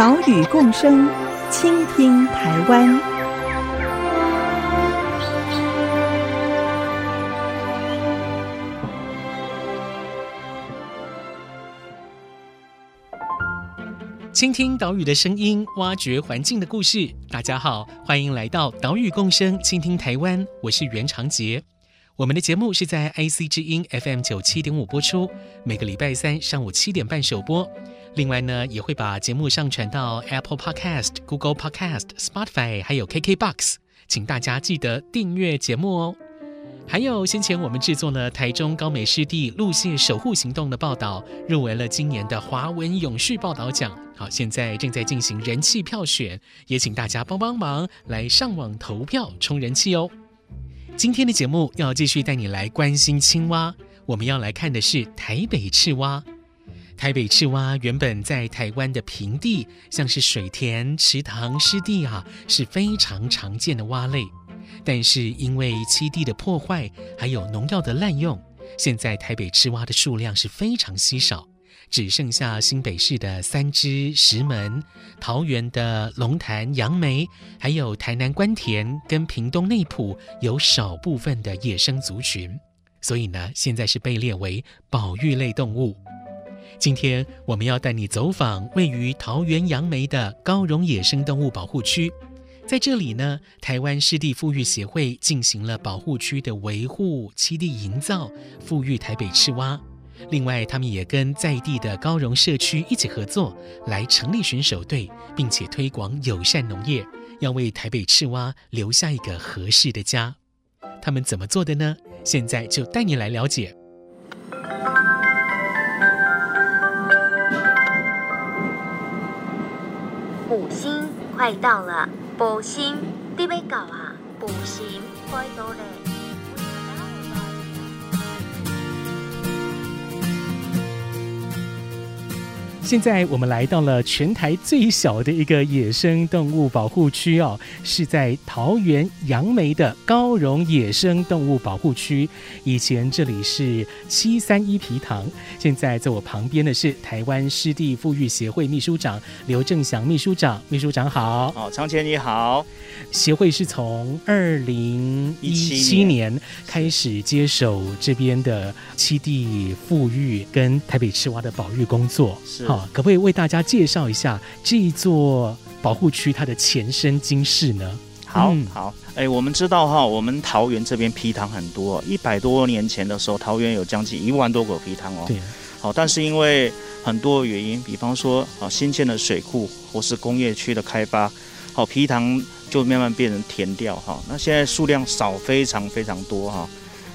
岛屿共生，倾听台湾。倾听岛屿的声音，挖掘环境的故事。大家好，欢迎来到岛屿共生，倾听台湾。我是袁长杰。我们的节目是在 IC 之音 FM 九七点五播出，每个礼拜三上午七点半首播。另外呢，也会把节目上传到 Apple Podcast、Google Podcast、Spotify，还有 KKBox，请大家记得订阅节目哦。还有先前我们制作了台中高美湿地陆蟹守护行动的报道，入围了今年的华文永续报道奖。好，现在正在进行人气票选，也请大家帮帮忙，来上网投票冲人气哦。今天的节目要继续带你来关心青蛙，我们要来看的是台北赤蛙。台北赤蛙原本在台湾的平地，像是水田、池塘、湿地啊，是非常常见的蛙类。但是因为栖地的破坏，还有农药的滥用，现在台北赤蛙的数量是非常稀少，只剩下新北市的三芝、石门、桃园的龙潭、杨梅，还有台南官田跟屏东内埔有少部分的野生族群。所以呢，现在是被列为保育类动物。今天我们要带你走访位于桃园杨梅的高荣野生动物保护区，在这里呢，台湾湿地复育协会进行了保护区的维护、栖地营造、复育台北赤蛙。另外，他们也跟在地的高荣社区一起合作，来成立巡守队，并且推广友善农业，要为台北赤蛙留下一个合适的家。他们怎么做的呢？现在就带你来了解。星快到了，补星你要到啊，补星快到了。现在我们来到了全台最小的一个野生动物保护区哦，是在桃园杨梅的高荣野生动物保护区。以前这里是七三一皮塘，现在在我旁边的是台湾湿地富裕协会秘书长刘正祥秘书长，秘书长好。哦，长前你好。协会是从二零一七年开始接手这边的七地富裕跟台北赤蛙的保育工作，是。可不可以为大家介绍一下这一座保护区它的前身今世呢？好，嗯、好，哎，我们知道哈，我们桃园这边皮塘很多，一百多年前的时候，桃园有将近一万多个皮塘哦。对。好，但是因为很多原因，比方说啊，新建的水库或是工业区的开发，好，皮塘就慢慢变成田调哈。那现在数量少，非常非常多哈。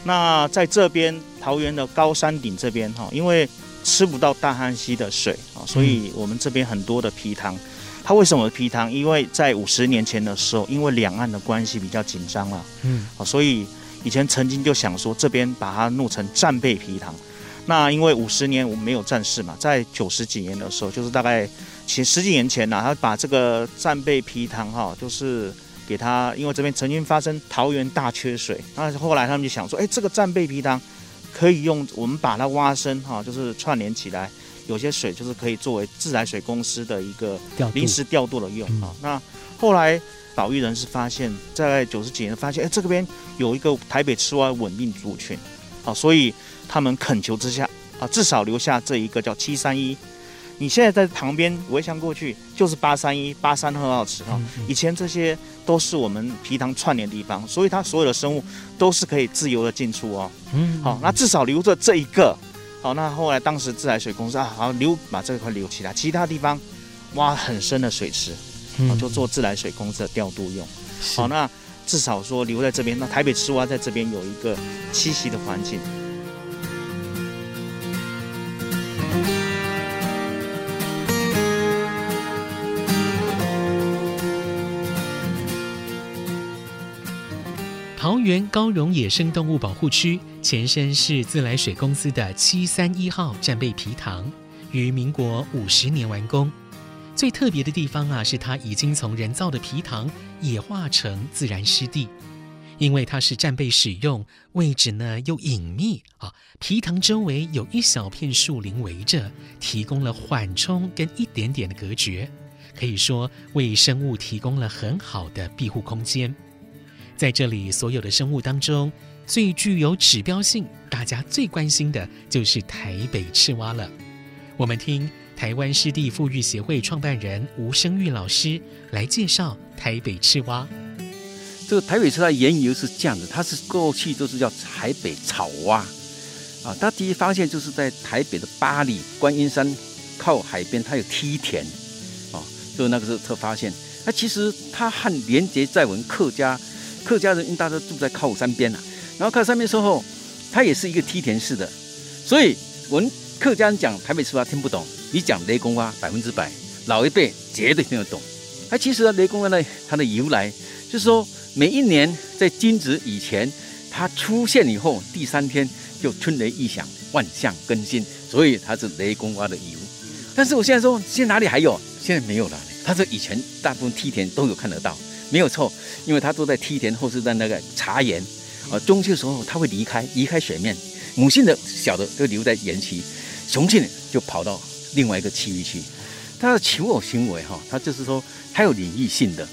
那在这边桃园的高山顶这边哈，因为吃不到大汉溪的水啊，所以我们这边很多的皮塘，它为什么皮塘？因为在五十年前的时候，因为两岸的关系比较紧张了，嗯，所以以前曾经就想说这边把它弄成战备皮塘。那因为五十年我们没有战事嘛，在九十几年的时候，就是大概前十几年前呢，他把这个战备皮塘哈，就是给他，因为这边曾经发生桃园大缺水，那后来他们就想说，哎，这个战备皮塘。可以用我们把它挖深哈，就是串联起来，有些水就是可以作为自来水公司的一个临时调度的用啊。那后来保育人士发现，在九十几年发现，哎，这个边有一个台北赤蛙稳定族群，啊，所以他们恳求之下啊，至少留下这一个叫七三一。你现在在旁边围墙过去就是八三一八三二号池哈，以前这些都是我们皮塘串联的地方，所以它所有的生物都是可以自由的进出哦。嗯，好，那至少留着这一个。好，那后来当时自来水公司啊，好留把这块留起来，其他地方挖很深的水池，啊，就做自来水公司的调度用。好，那至少说留在这边，那台北赤蛙在这边有一个栖息的环境。园高荣野生动物保护区前身是自来水公司的七三一号战备皮塘，于民国五十年完工。最特别的地方啊，是它已经从人造的皮塘野化成自然湿地，因为它是战备使用，位置呢又隐秘啊，皮塘周围有一小片树林围着，提供了缓冲跟一点点的隔绝，可以说为生物提供了很好的庇护空间。在这里，所有的生物当中，最具有指标性，大家最关心的就是台北赤蛙了。我们听。台湾湿地复育协会创办人吴生玉老师来介绍台北赤蛙。这个台北赤蛙原由是这样子，它是过去都是叫台北草蛙啊。它第一发现就是在台北的八里观音山靠海边，它有梯田啊，就那个时候才发现。那其实它和连结在我们客家，客家人因为大家住在靠山边呐，然后靠山边之后，它也是一个梯田式的，所以我们客家人讲台北赤蛙听不懂。你讲雷公蛙百分之百，老一辈绝对听得懂。它其实雷公蛙呢，它的由来就是说，每一年在惊蛰以前，它出现以后，第三天就春雷一响，万象更新，所以它是雷公蛙的由。但是我现在说，现在哪里还有？现在没有了。它是以前大部分梯田都有看得到，没有错，因为它都在梯田或是在那个茶园。啊，中秋时候它会离开，离开水面，母性的小的就留在园区，雄性的就跑到。另外一个区域去，它的求偶行为哈，它就是说它有领域性的。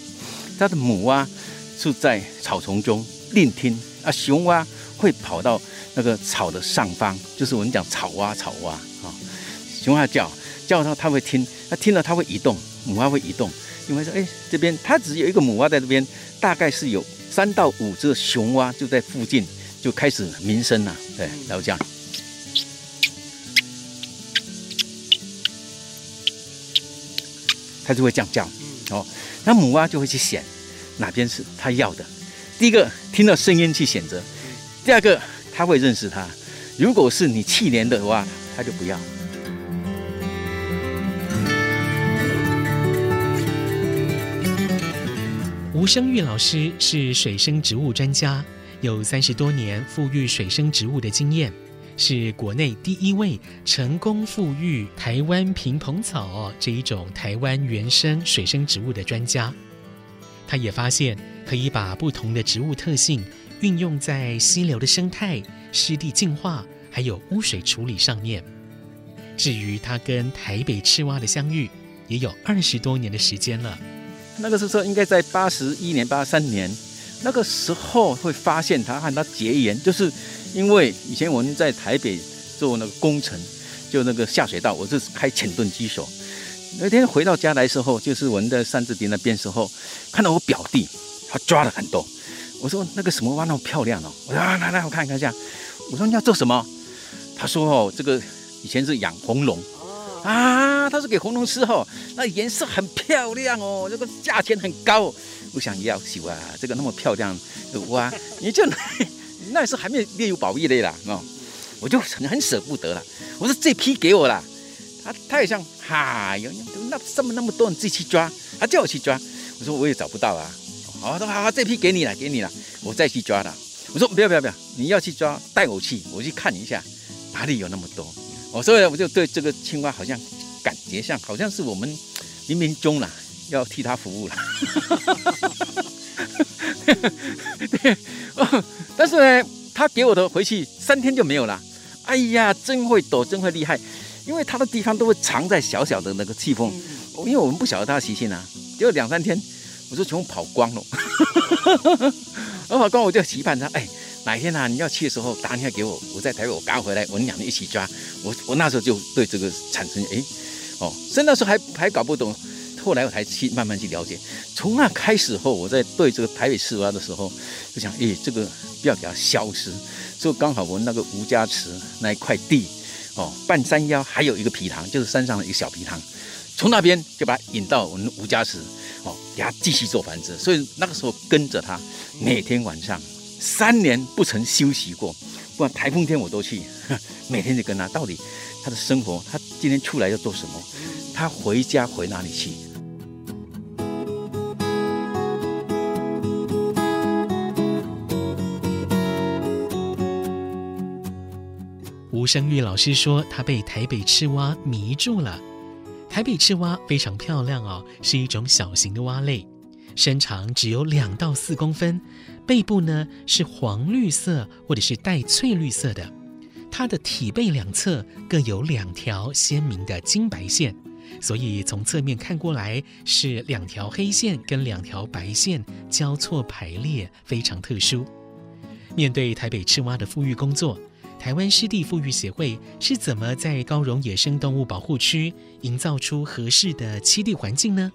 它的母蛙是在草丛中聆听啊，雄蛙会跑到那个草的上方，就是我们讲草蛙，草蛙啊。雄蛙叫叫它，它会听，它听了它会移动，母蛙会移动，因为说哎这边它只有一个母蛙在这边，大概是有三到五只雄蛙就在附近就开始鸣声了，对，然后这样。它就会这样叫，哦，那母蛙就会去选哪边是它要的。第一个听到声音去选择，第二个它会认识它。如果是你气年的话，它就不要。吴生玉老师是水生植物专家，有三十多年复育水生植物的经验。是国内第一位成功复育台湾平蓬草这一种台湾原生水生植物的专家。他也发现可以把不同的植物特性运用在溪流的生态、湿地净化还有污水处理上面。至于他跟台北赤蛙的相遇，也有二十多年的时间了。那个时候应该在八十一年、八三年，那个时候会发现他和他结缘，就是。因为以前我们在台北做那个工程，就那个下水道，我是开浅墩机手。那天回到家来时候，就是我们在三字堤那边时候，看到我表弟他抓了很多。我说那个什么蛙那么漂亮哦，我说啊来来我看一看一下。我说你要做什么？他说哦这个以前是养红龙啊，他说给红龙吃哦，那颜色很漂亮哦，这个价钱很高。我想要喜欢这个那么漂亮的蛙，你就。那时候还没有列入保育类啦，哦，我就很很舍不得了。我说这批给我了，他他也像哈，有那这么那么多你自己去抓，他叫我去抓，我说我也找不到啊。好，他说好，这批给你了，给你了，我再去抓了。我说不要不要不要，你要去抓带我去，我去看一下哪里有那么多。我所以我就对这个青蛙好像感觉像，好像是我们冥冥中了要替它服务了。对，哦，但是呢，他给我的回去三天就没有了。哎呀，真会躲，真会厉害，因为它的地方都会藏在小小的那个气缝，因为我们不晓得它的习性啊。结果两三天，我就全部跑光了。我 跑光，我就期盼它，哎，哪天啊你要去的时候打电话给我，我在台北我赶回来，我们两个一起抓。我我那时候就对这个产生哎，哦，所以那时候还还搞不懂。后来我才去慢慢去了解，从那开始后，我在对这个台北赤蛙的时候，就想，诶，这个不要给它消失。所以刚好我们那个吴家池那一块地，哦，半山腰还有一个皮塘，就是山上的一个小皮塘，从那边就把它引到我们吴家池，哦，给它继续做繁殖。所以那个时候跟着它，每天晚上三年不曾休息过。不管台风天我都去 每天就跟他到底他的生活他今天出来要做什么？他回家回哪里去？吴生玉老师说他被台北赤蛙迷住了。台北赤蛙非常漂亮哦是一种小型的蛙类身长只有两到四公分背部呢是黄绿色或者是带翠绿色的。它的体背两侧各有两条鲜明的金白线，所以从侧面看过来是两条黑线跟两条白线交错排列，非常特殊。面对台北赤蛙的复育工作，台湾湿地复育协会是怎么在高荣野生动物保护区营造出合适的栖地环境呢？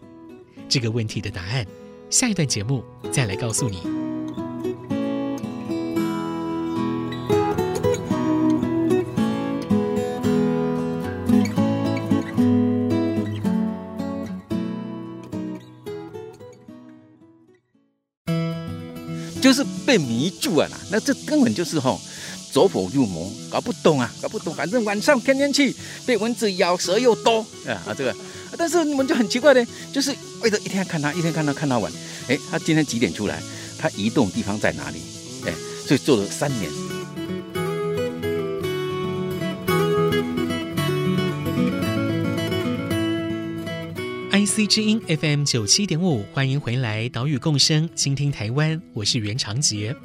这个问题的答案，下一段节目再来告诉你。迷住啊啦，那这根本就是吼走火入魔，搞不懂啊，搞不懂。反正晚上天天去，被蚊子咬，蛇又多啊啊这个。但是你们就很奇怪的，就是为了一天看他，一天看他看他玩。哎，他今天几点出来？他移动地方在哪里？哎，所以做了三年。IC 之音 FM 九七点五，欢迎回来，岛屿共生，倾听台湾，我是袁长杰。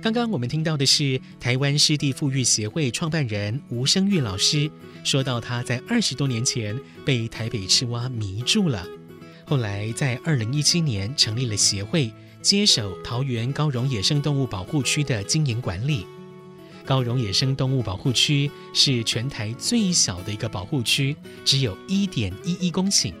刚刚我们听到的是台湾湿地复育协会创办人吴声玉老师说到，他在二十多年前被台北赤蛙迷住了，后来在二零一七年成立了协会，接手桃园高荣野生动物保护区的经营管理。高荣野生动物保护区是全台最小的一个保护区，只有一点一一公顷。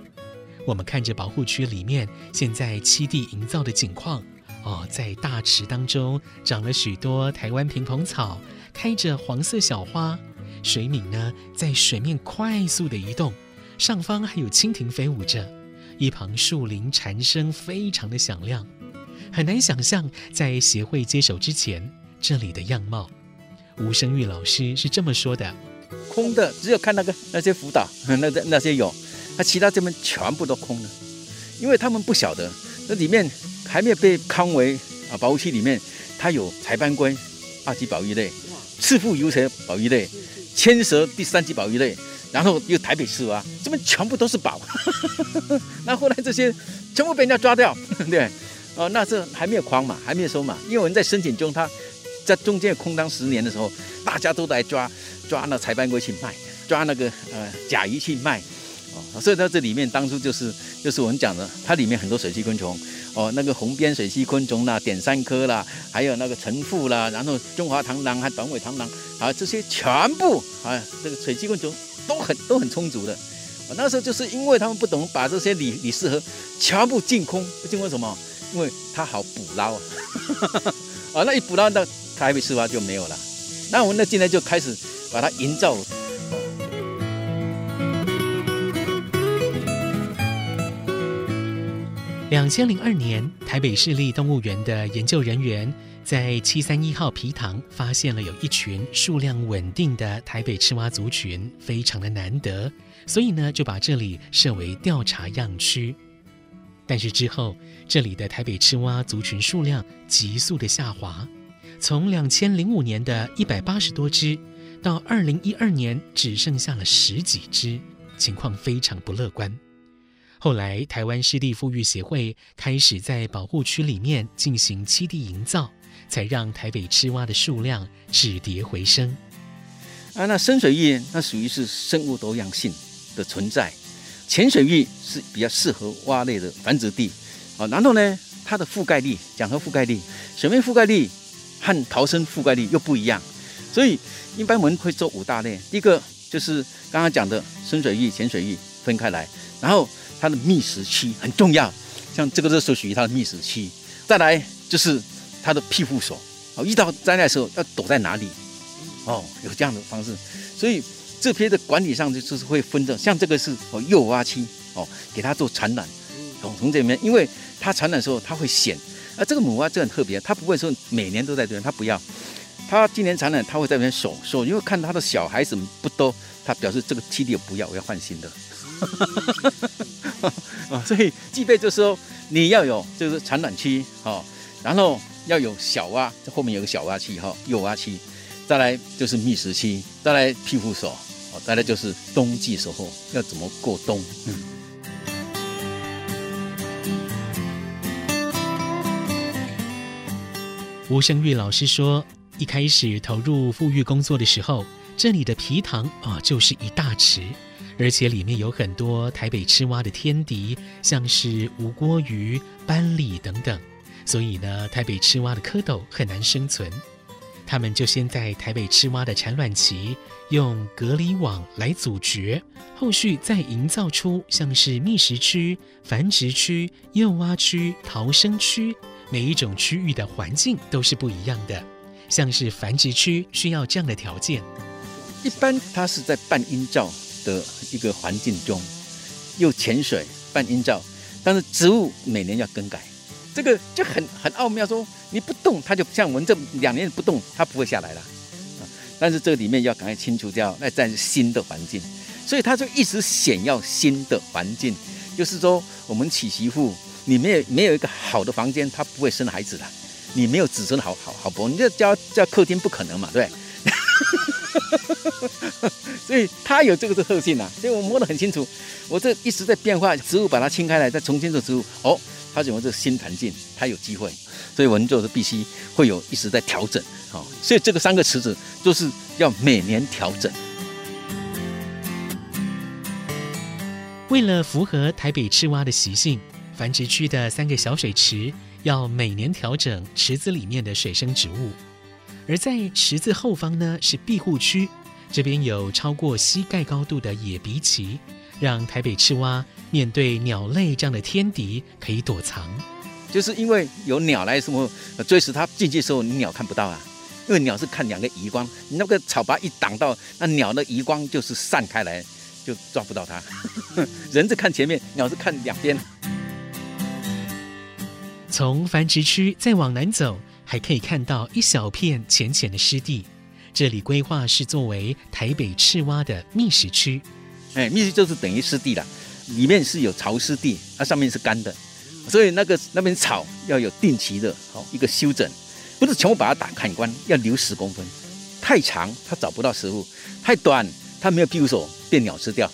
我们看着保护区里面现在七地营造的景况哦，在大池当中长了许多台湾萍蓬草，开着黄色小花，水黽呢在水面快速的移动，上方还有蜻蜓飞舞着，一旁树林蝉声非常的响亮，很难想象在协会接手之前这里的样貌。吴声玉老师是这么说的：空的，只有看那个那些辅导，那那那些有。那其他这边全部都空了，因为他们不晓得，那里面还没有被康为啊保护区里面，它有柴斑龟二级保育类，赤腹游蛇保育类，千蛇第三级保育类，然后又台北赤蛙，这边全部都是宝。那后来这些全部被人家抓掉，对，哦，那这还没有框嘛，还没有收嘛，因为我们在申请中，它在中间空当十年的时候，大家都来抓抓那柴斑龟去卖，抓那个呃甲鱼去卖。所以在这里面，当初就是就是我们讲的，它里面很多水栖昆虫，哦，那个红边水栖昆虫啦，点三科啦，还有那个橙腹啦，然后中华螳螂还短尾螳螂，啊，这些全部啊，这个水栖昆虫都很都很充足的。我那时候就是因为他们不懂，把这些理理适合全部净空，净空什么？因为它好捕捞啊，啊，那一捕捞到台北赤蛙就没有了。那我们呢，现在就开始把它营造。两千零二年，台北市立动物园的研究人员在七三一号皮塘发现了有一群数量稳定的台北赤蛙族群，非常的难得，所以呢就把这里设为调查样区。但是之后，这里的台北赤蛙族群数量急速的下滑，从两千零五年的一百八十多只，到二零一二年只剩下了十几只，情况非常不乐观。后来，台湾湿地复育协会开始在保护区里面进行栖地营造，才让台北赤蛙的数量止跌回升。啊，那深水域那属于是生物多样性的存在，浅水域是比较适合蛙类的繁殖地。啊，然后呢，它的覆盖力，讲和覆盖力，水面覆盖力和逃生覆盖力又不一样，所以一般我们会做五大类。第一个就是刚刚讲的深水域、浅水域分开来，然后。它的觅食期很重要，像这个这时候属于它的觅食期。再来就是它的庇护所，哦，遇到灾难的时候要躲在哪里？哦，有这样的方式。所以这边的管理上就是会分的，像这个是哦幼蛙期，哦，给它做产卵，从从这里面，因为它产卵的时候它会显，啊，这个母蛙就很特别，它不会说每年都在这边，它不要，它今年产卵，它会在这边守守，因为看它的小孩子不多，它表示这个基地不要，我要换新的。啊，所以具备就是说，你要有就是产卵区哈，然后要有小蛙，这后面有个小蛙区哈，幼蛙区，再来就是觅食期，再来庇护所，哦，再来就是冬季时候要怎么过冬。嗯。吴胜玉老师说，一开始投入富裕工作的时候，这里的皮塘啊、就是一大池，而且里面有很多台北赤蛙的天敌，像是吴郭鱼、斑鲤等等。所以呢，台北赤蛙的蝌蚪很难生存。他们就先在台北赤蛙的产卵期用隔离网来阻绝，后续再营造出像是觅食区、繁殖区、幼蛙区、逃生区，每一种区域的环境都是不一样的。像是繁殖区需要这样的条件，一般它是在半阴照的一个环境中，又潜水半阴照，但是植物每年要更改。这个就很很奥妙，说你不动，它就像我们这两年不动，它不会下来了。啊，但是这里面要赶快清除掉，那在新的环境，所以它就一直想要新的环境。就是说，我们娶媳妇，你没有没有一个好的房间，它不会生孩子的。你没有子孙好好好伯，你这叫叫客厅不可能嘛，对。所以它有这个的特性啊，所以我摸得很清楚。我这一直在变化，植物把它清开来，再重新做植物。哦。它认为这新环境，它有机会，所以我们就是必须会有一直在调整，好，所以这个三个池子就是要每年调整。为了符合台北赤蛙的习性，繁殖区的三个小水池要每年调整池子里面的水生植物，而在池子后方呢是庇护区，这边有超过膝盖高度的野鼻旗。让台北赤蛙面对鸟类这样的天敌可以躲藏，就是因为有鸟来什么追食它进去的时候，你鸟看不到啊，因为鸟是看两个余光，你那个草拔一挡到，那鸟的余光就是散开来，就抓不到它。人是看前面，鸟是看两边。从繁殖区再往南走，还可以看到一小片浅浅的湿地，这里规划是作为台北赤蛙的觅食区。哎，觅食就是等于湿地了，里面是有潮湿地，它上面是干的，所以那个那边草要有定期的好一个修整，不是全部把它打砍光，要留十公分，太长它找不到食物，太短它没有庇护所被鸟吃掉，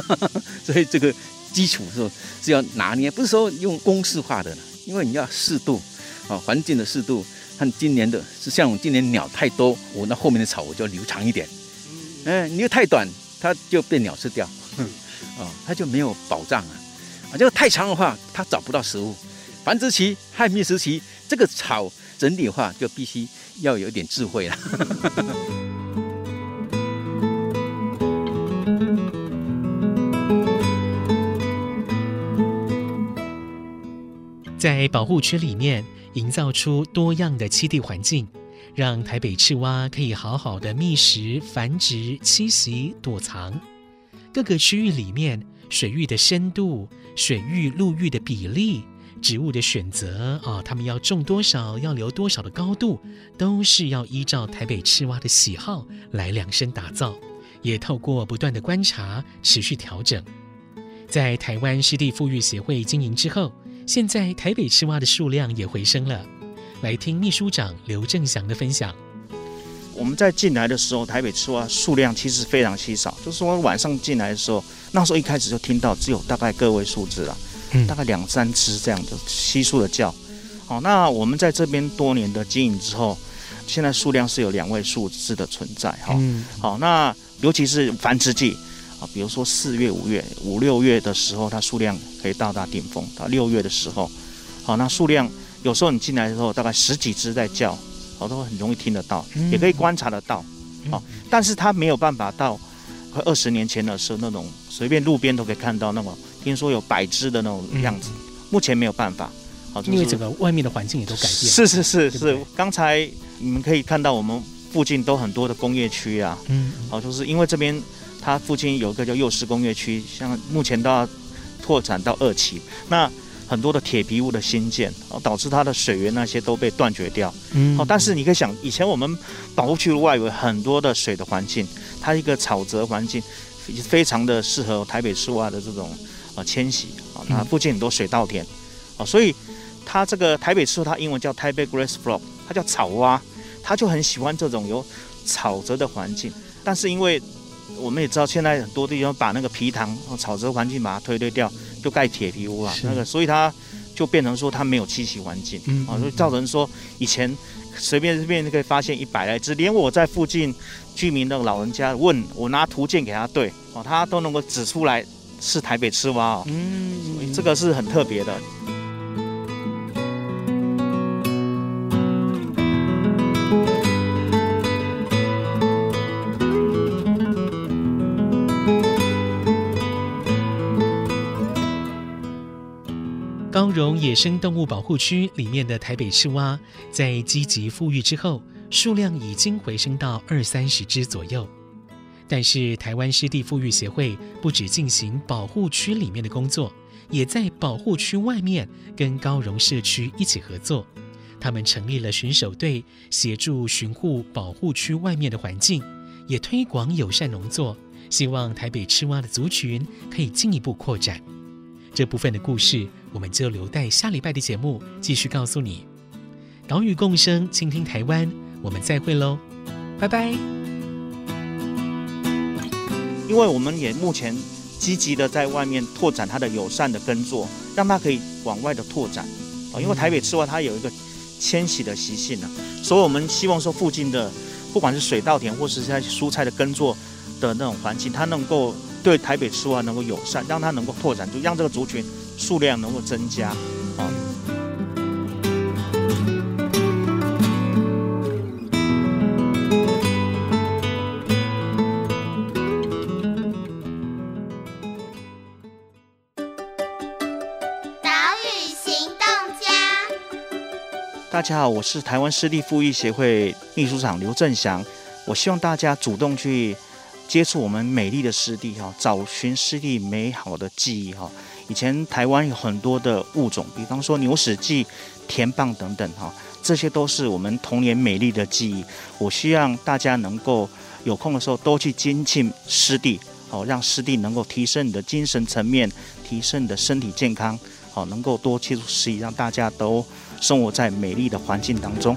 所以这个基础是是要拿捏，不是说用公式化的，因为你要适度啊，环境的适度，看今年的是像我今年鸟太多，我那后面的草我就留长一点，嗯，你又太短。它就被鸟吃掉，啊，它就没有保障啊！啊，这个太长的话，它找不到食物。繁殖期和觅食期，这个草整体的话就必须要有一点智慧了。在保护区里面，营造出多样的栖地环境。让台北赤蛙可以好好的觅食、繁殖、栖息、躲藏。各个区域里面，水域的深度、水域陆域的比例、植物的选择啊，它们要种多少、要留多少的高度，都是要依照台北赤蛙的喜好来量身打造。也透过不断的观察，持续调整。在台湾湿地复育协会经营之后，现在台北赤蛙的数量也回升了。来听秘书长刘正祥的分享。我们在进来的时候，台北赤蛙数量其实非常稀少。就是说晚上进来的时候，那时候一开始就听到只有大概个位数字了，嗯，大概两三只这样的稀疏的叫。好，那我们在这边多年的经营之后，现在数量是有两位数字的存在。哈，好，那尤其是繁殖季啊，比如说四月、五月、五六月的时候，它数量可以到达顶峰。到六月的时候，好，那数量。有时候你进来的时候，大概十几只在叫，好都很容易听得到，也可以观察得到，哦，但是它没有办法到快二十年前的时候那种随便路边都可以看到那种，听说有百只的那种样子，目前没有办法，好，因为整个外面的环境也都改变。是是是是，刚才你们可以看到我们附近都很多的工业区啊，嗯，好，就是因为这边它附近有一个叫幼师工业区，像目前都要拓展到二期，那。很多的铁皮屋的新建，哦，导致它的水源那些都被断绝掉。嗯，好，但是你可以想，以前我们保护区外围很多的水的环境，它一个沼泽环境，非常的适合台北市外的这种呃迁徙啊。那附近很多水稻田，啊，所以它这个台北赤蛙，它英文叫台北 Grass Frog，它叫草蛙，它就很喜欢这种有沼泽的环境。但是因为我们也知道，现在很多地方把那个皮塘、草泽环境把它推推掉，就盖铁皮屋啊，那个所以它就变成说它没有栖息环境，嗯，啊，所以造成说以前随便随便就可以发现一百来只，连我在附近居民的老人家问我拿图鉴给他对，哦，他都能够指出来是台北赤蛙哦，嗯，所以这个是很特别的。野生动物保护区里面的台北赤蛙，在积极复育之后，数量已经回升到二三十只左右。但是，台湾湿地复育协会不止进行保护区里面的工作，也在保护区外面跟高荣社区一起合作。他们成立了巡守队，协助巡护保护区外面的环境，也推广友善农作，希望台北赤蛙的族群可以进一步扩展。这部分的故事，我们就留待下礼拜的节目继续告诉你。岛屿共生，倾听台湾，我们再会喽，拜拜。因为我们也目前积极的在外面拓展它的友善的耕作，让它可以往外的拓展啊。因为台北赤蛙它有一个迁徙的习性呢，所以我们希望说附近的不管是水稻田或是在蔬菜的耕作的那种环境，它能够。对台北赤蛙能够友善，让它能够拓展，就让这个族群数量能够增加。啊，岛屿行动家，大家好，我是台湾湿地复育协会秘书长刘正祥，我希望大家主动去。接触我们美丽的湿地哈，找寻湿地美好的记忆哈。以前台湾有很多的物种，比方说牛屎蓟、田蚌等等哈，这些都是我们童年美丽的记忆。我希望大家能够有空的时候多去亲近湿地，好让湿地能够提升你的精神层面，提升你的身体健康，好能够多接触湿地，让大家都生活在美丽的环境当中。